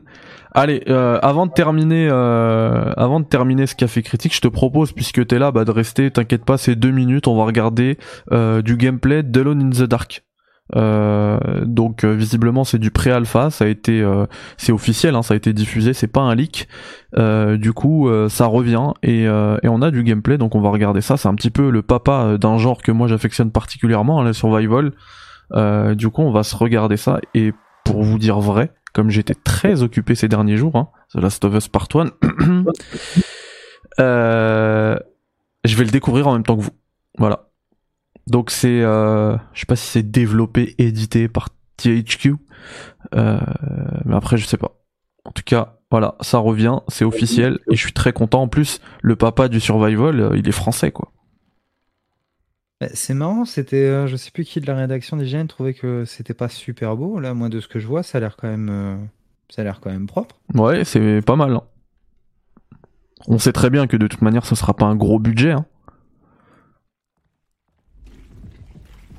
Allez, euh, avant de terminer, euh, avant de terminer ce café critique, je te propose, puisque t'es là, bah, de rester. T'inquiète pas, c'est deux minutes. On va regarder euh, du gameplay d'Alone in the Dark. donc visiblement c'est du pré-alpha, ça a été, c'est officiel, hein, ça a été diffusé, c'est pas un leak. du coup, ça revient et, on a du gameplay, donc on va regarder ça. C'est un petit peu le papa d'un genre que moi j'affectionne particulièrement, hein, le survival. du coup, on va se regarder ça et pour vous dire vrai, comme j'étais très occupé ces derniers jours, hein, The Last of Us Part 1, euh, je vais le découvrir en même temps que vous. Voilà. Donc c'est, euh, je sais pas si c'est développé, édité par THQ, euh, mais après je sais pas. En tout cas, voilà, ça revient, c'est officiel, et je suis très content. En plus, le papa du survival, il est français, quoi. Bah, c'est marrant, c'était, euh, je sais plus qui de la rédaction d'IGN trouvait que c'était pas super beau. Là, moi, de ce que je vois, ça a l'air quand même, euh, ça a l'air quand même propre. Ouais, c'est pas mal. Hein. On sait très bien que de toute manière, ce sera pas un gros budget. Hein.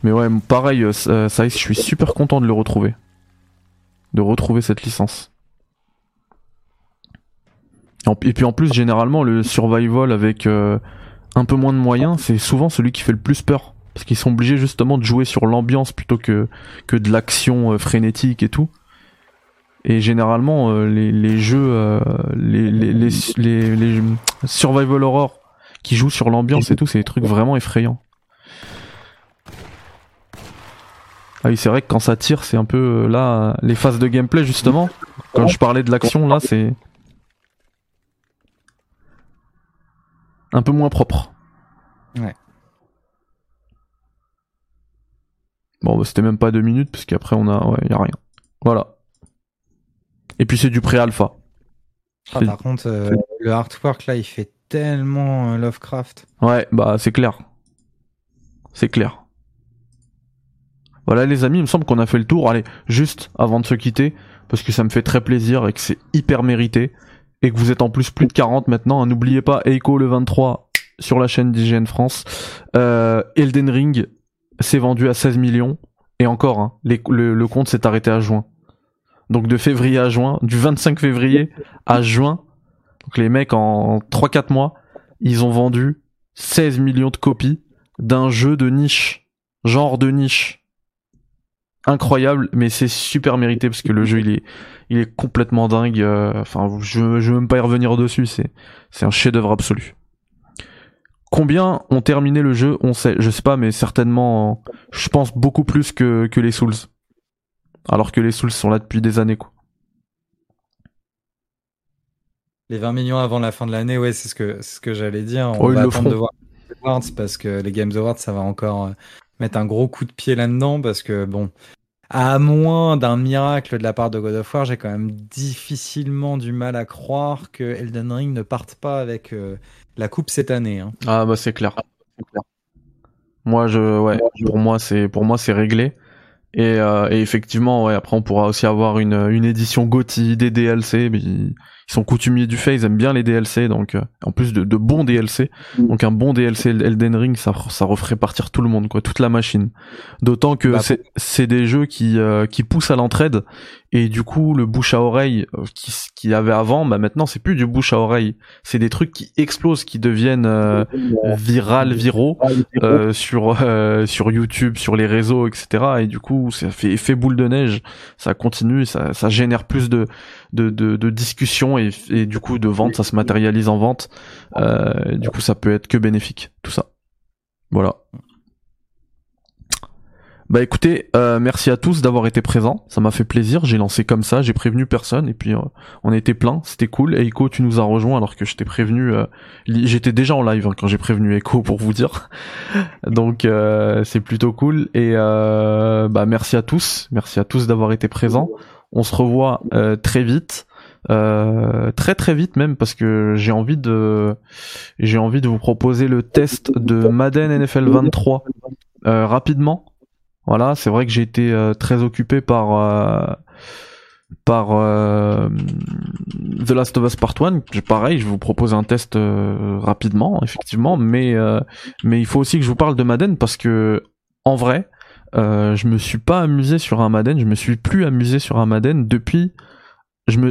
Mais ouais, pareil, euh, ça, je suis super content de le retrouver, de retrouver cette licence. Et puis en plus, généralement, le survival avec euh, un peu moins de moyens, c'est souvent celui qui fait le plus peur. Parce qu'ils sont obligés justement de jouer sur l'ambiance plutôt que, de l'action euh, frénétique et tout. Et généralement, euh, les, jeux, les, les, les, survival horror qui jouent sur l'ambiance et tout, c'est des trucs vraiment effrayants. Ah oui, c'est vrai que quand ça tire, c'est un peu là les phases de gameplay justement. Quand je parlais de l'action, là, c'est un peu moins propre. Ouais. Bon, bah, c'était même pas deux minutes, parce qu'après, on a. Ouais, y a rien. Voilà. Et puis, c'est du pré-alpha. Ah, par contre, euh, le artwork là, il fait tellement euh, Lovecraft. Ouais, bah, c'est clair. C'est clair. Voilà, les amis, il me semble qu'on a fait le tour. Allez, juste avant de se quitter, parce que ça me fait très plaisir et que c'est hyper mérité et que vous êtes en plus plus de 40 maintenant. Hein, n'oubliez pas Echo le 23 sur la chaîne d'IGN France. Euh, Elden Ring s'est vendu à 16 millions et encore, hein, le, compte s'est arrêté à juin. Donc de février à juin, du 25 février à juin, les mecs en 3-4 mois, ils ont vendu 16 millions de copies d'un jeu de niche, genre de niche. Incroyable, mais c'est super mérité parce que le jeu il est il est complètement dingue. Euh, enfin, je, je veux même pas y revenir dessus. C'est, c'est un chef-d'œuvre absolu. Combien ont terminé le jeu? On sait, je sais pas, mais certainement, je pense beaucoup plus que, que les Souls. Alors que les Souls sont là depuis des années, quoi. Les 20 millions avant la fin de l'année, ouais, c'est ce que, ce que j'allais dire. On oh, va attendre de voir les Awards parce que les Games Awards, ça va encore euh, mettre un gros coup de pied là-dedans parce que bon, à moins d'un miracle de la part de God of War, j'ai quand même difficilement du mal à croire que Elden Ring ne parte pas avec euh, la coupe cette année. Hein. Ah bah c'est clair. Moi je ouais, pour moi c'est pour moi c'est réglé. Et, euh, effectivement ouais après on pourra aussi avoir une, une édition GOTY des DLC mais ils sont coutumiers du fait, ils aiment bien les DLC, donc euh, en plus de, de, bons DLC, mm. donc un bon DLC Elden Ring, ça, ça referait partir tout le monde, quoi, toute la machine. D'autant que bah, c'est des jeux qui euh, qui poussent à l'entraide et du coup le bouche à oreille euh, qui qui avait avant, bah maintenant c'est plus du bouche à oreille, c'est des trucs qui explosent, qui deviennent euh, viral, viraux sur sur YouTube, sur les réseaux, etc. Et du coup ça fait effet boule de neige, ça continue, ça ça génère plus de de, de, de discussion et, et, du coup de vente, ça se matérialise en vente. Euh, du coup, ça peut être que bénéfique, tout ça. Voilà. Bah écoutez, euh, merci à tous d'avoir été présents, ça m'a fait plaisir, j'ai lancé comme ça, j'ai prévenu personne et puis euh, on était plein, c'était cool. Echo, tu nous as rejoint alors que je t'ai prévenu, euh, j'étais déjà en live hein, quand j'ai prévenu Echo pour vous dire, donc euh, c'est plutôt cool et bah merci à tous, merci à tous d'avoir été présents. On se revoit très vite. Très très vite même parce que j'ai envie de j'ai envie de vous proposer le test de Madden NFL 23 euh, rapidement. Voilà, c'est vrai que j'ai été très occupé par par The Last of Us Part 1. Pareil, je vous propose un test rapidement, effectivement, mais il faut aussi que je vous parle de Madden parce que en vrai, euh, je me suis pas amusé sur un Madden, je me suis plus amusé sur un Madden depuis.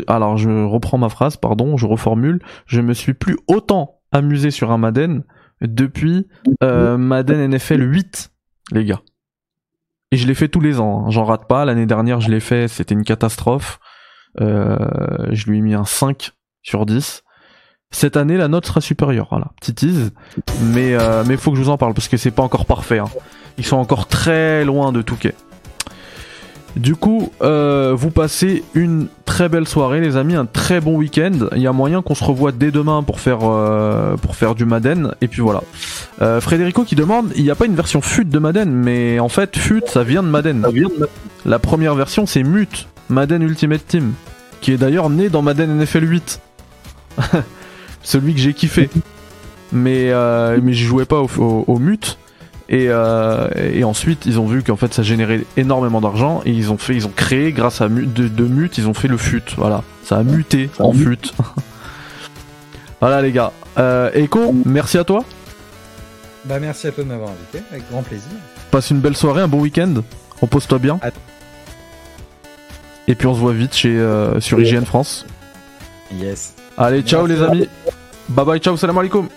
Alors je reprends ma phrase, pardon, je reformule. Je me suis plus autant amusé sur un Madden depuis euh, Madden NFL 8, les gars. Et je l'ai fait tous les ans, hein. j'en rate pas. L'année dernière, je l'ai fait, c'était une catastrophe. Euh, je lui ai mis un 5 sur 10. Cette année, la note sera supérieure. Voilà, petit tease. Mais euh, mais faut que je vous en parle parce que c'est pas encore parfait. Hein. Ils sont encore très loin de Touquet. Du coup, euh, vous passez une très belle soirée, les amis, un très bon week-end. Il y a moyen qu'on se revoie dès demain pour faire euh, pour faire du Madden. Et puis voilà. Euh, Frédérico qui demande, il n'y a pas une version FUT de Madden, mais en fait, FUT, ça vient de Madden. La première version, c'est MUT, Madden Ultimate Team, qui est d'ailleurs né dans Madden NFL 8. Celui que j'ai kiffé. Mais mais j'y jouais pas au, au MUT. Euh, et, ensuite, ils ont vu qu'en fait, ça générait énormément d'argent et ils ont fait, ils ont créé grâce à de, de mute, ils ont fait le fut. Voilà, ça a muté en fut. voilà les gars. Euh, Echo, merci à toi. Bah merci à toi de m'avoir invité, avec grand plaisir. Passe une belle soirée, un bon week-end. Repose-toi bien. Et puis on se voit vite chez euh, sur IGN France. Yes. Allez, ciao Merci. les amis. Bye bye, ciao, salam alaikum.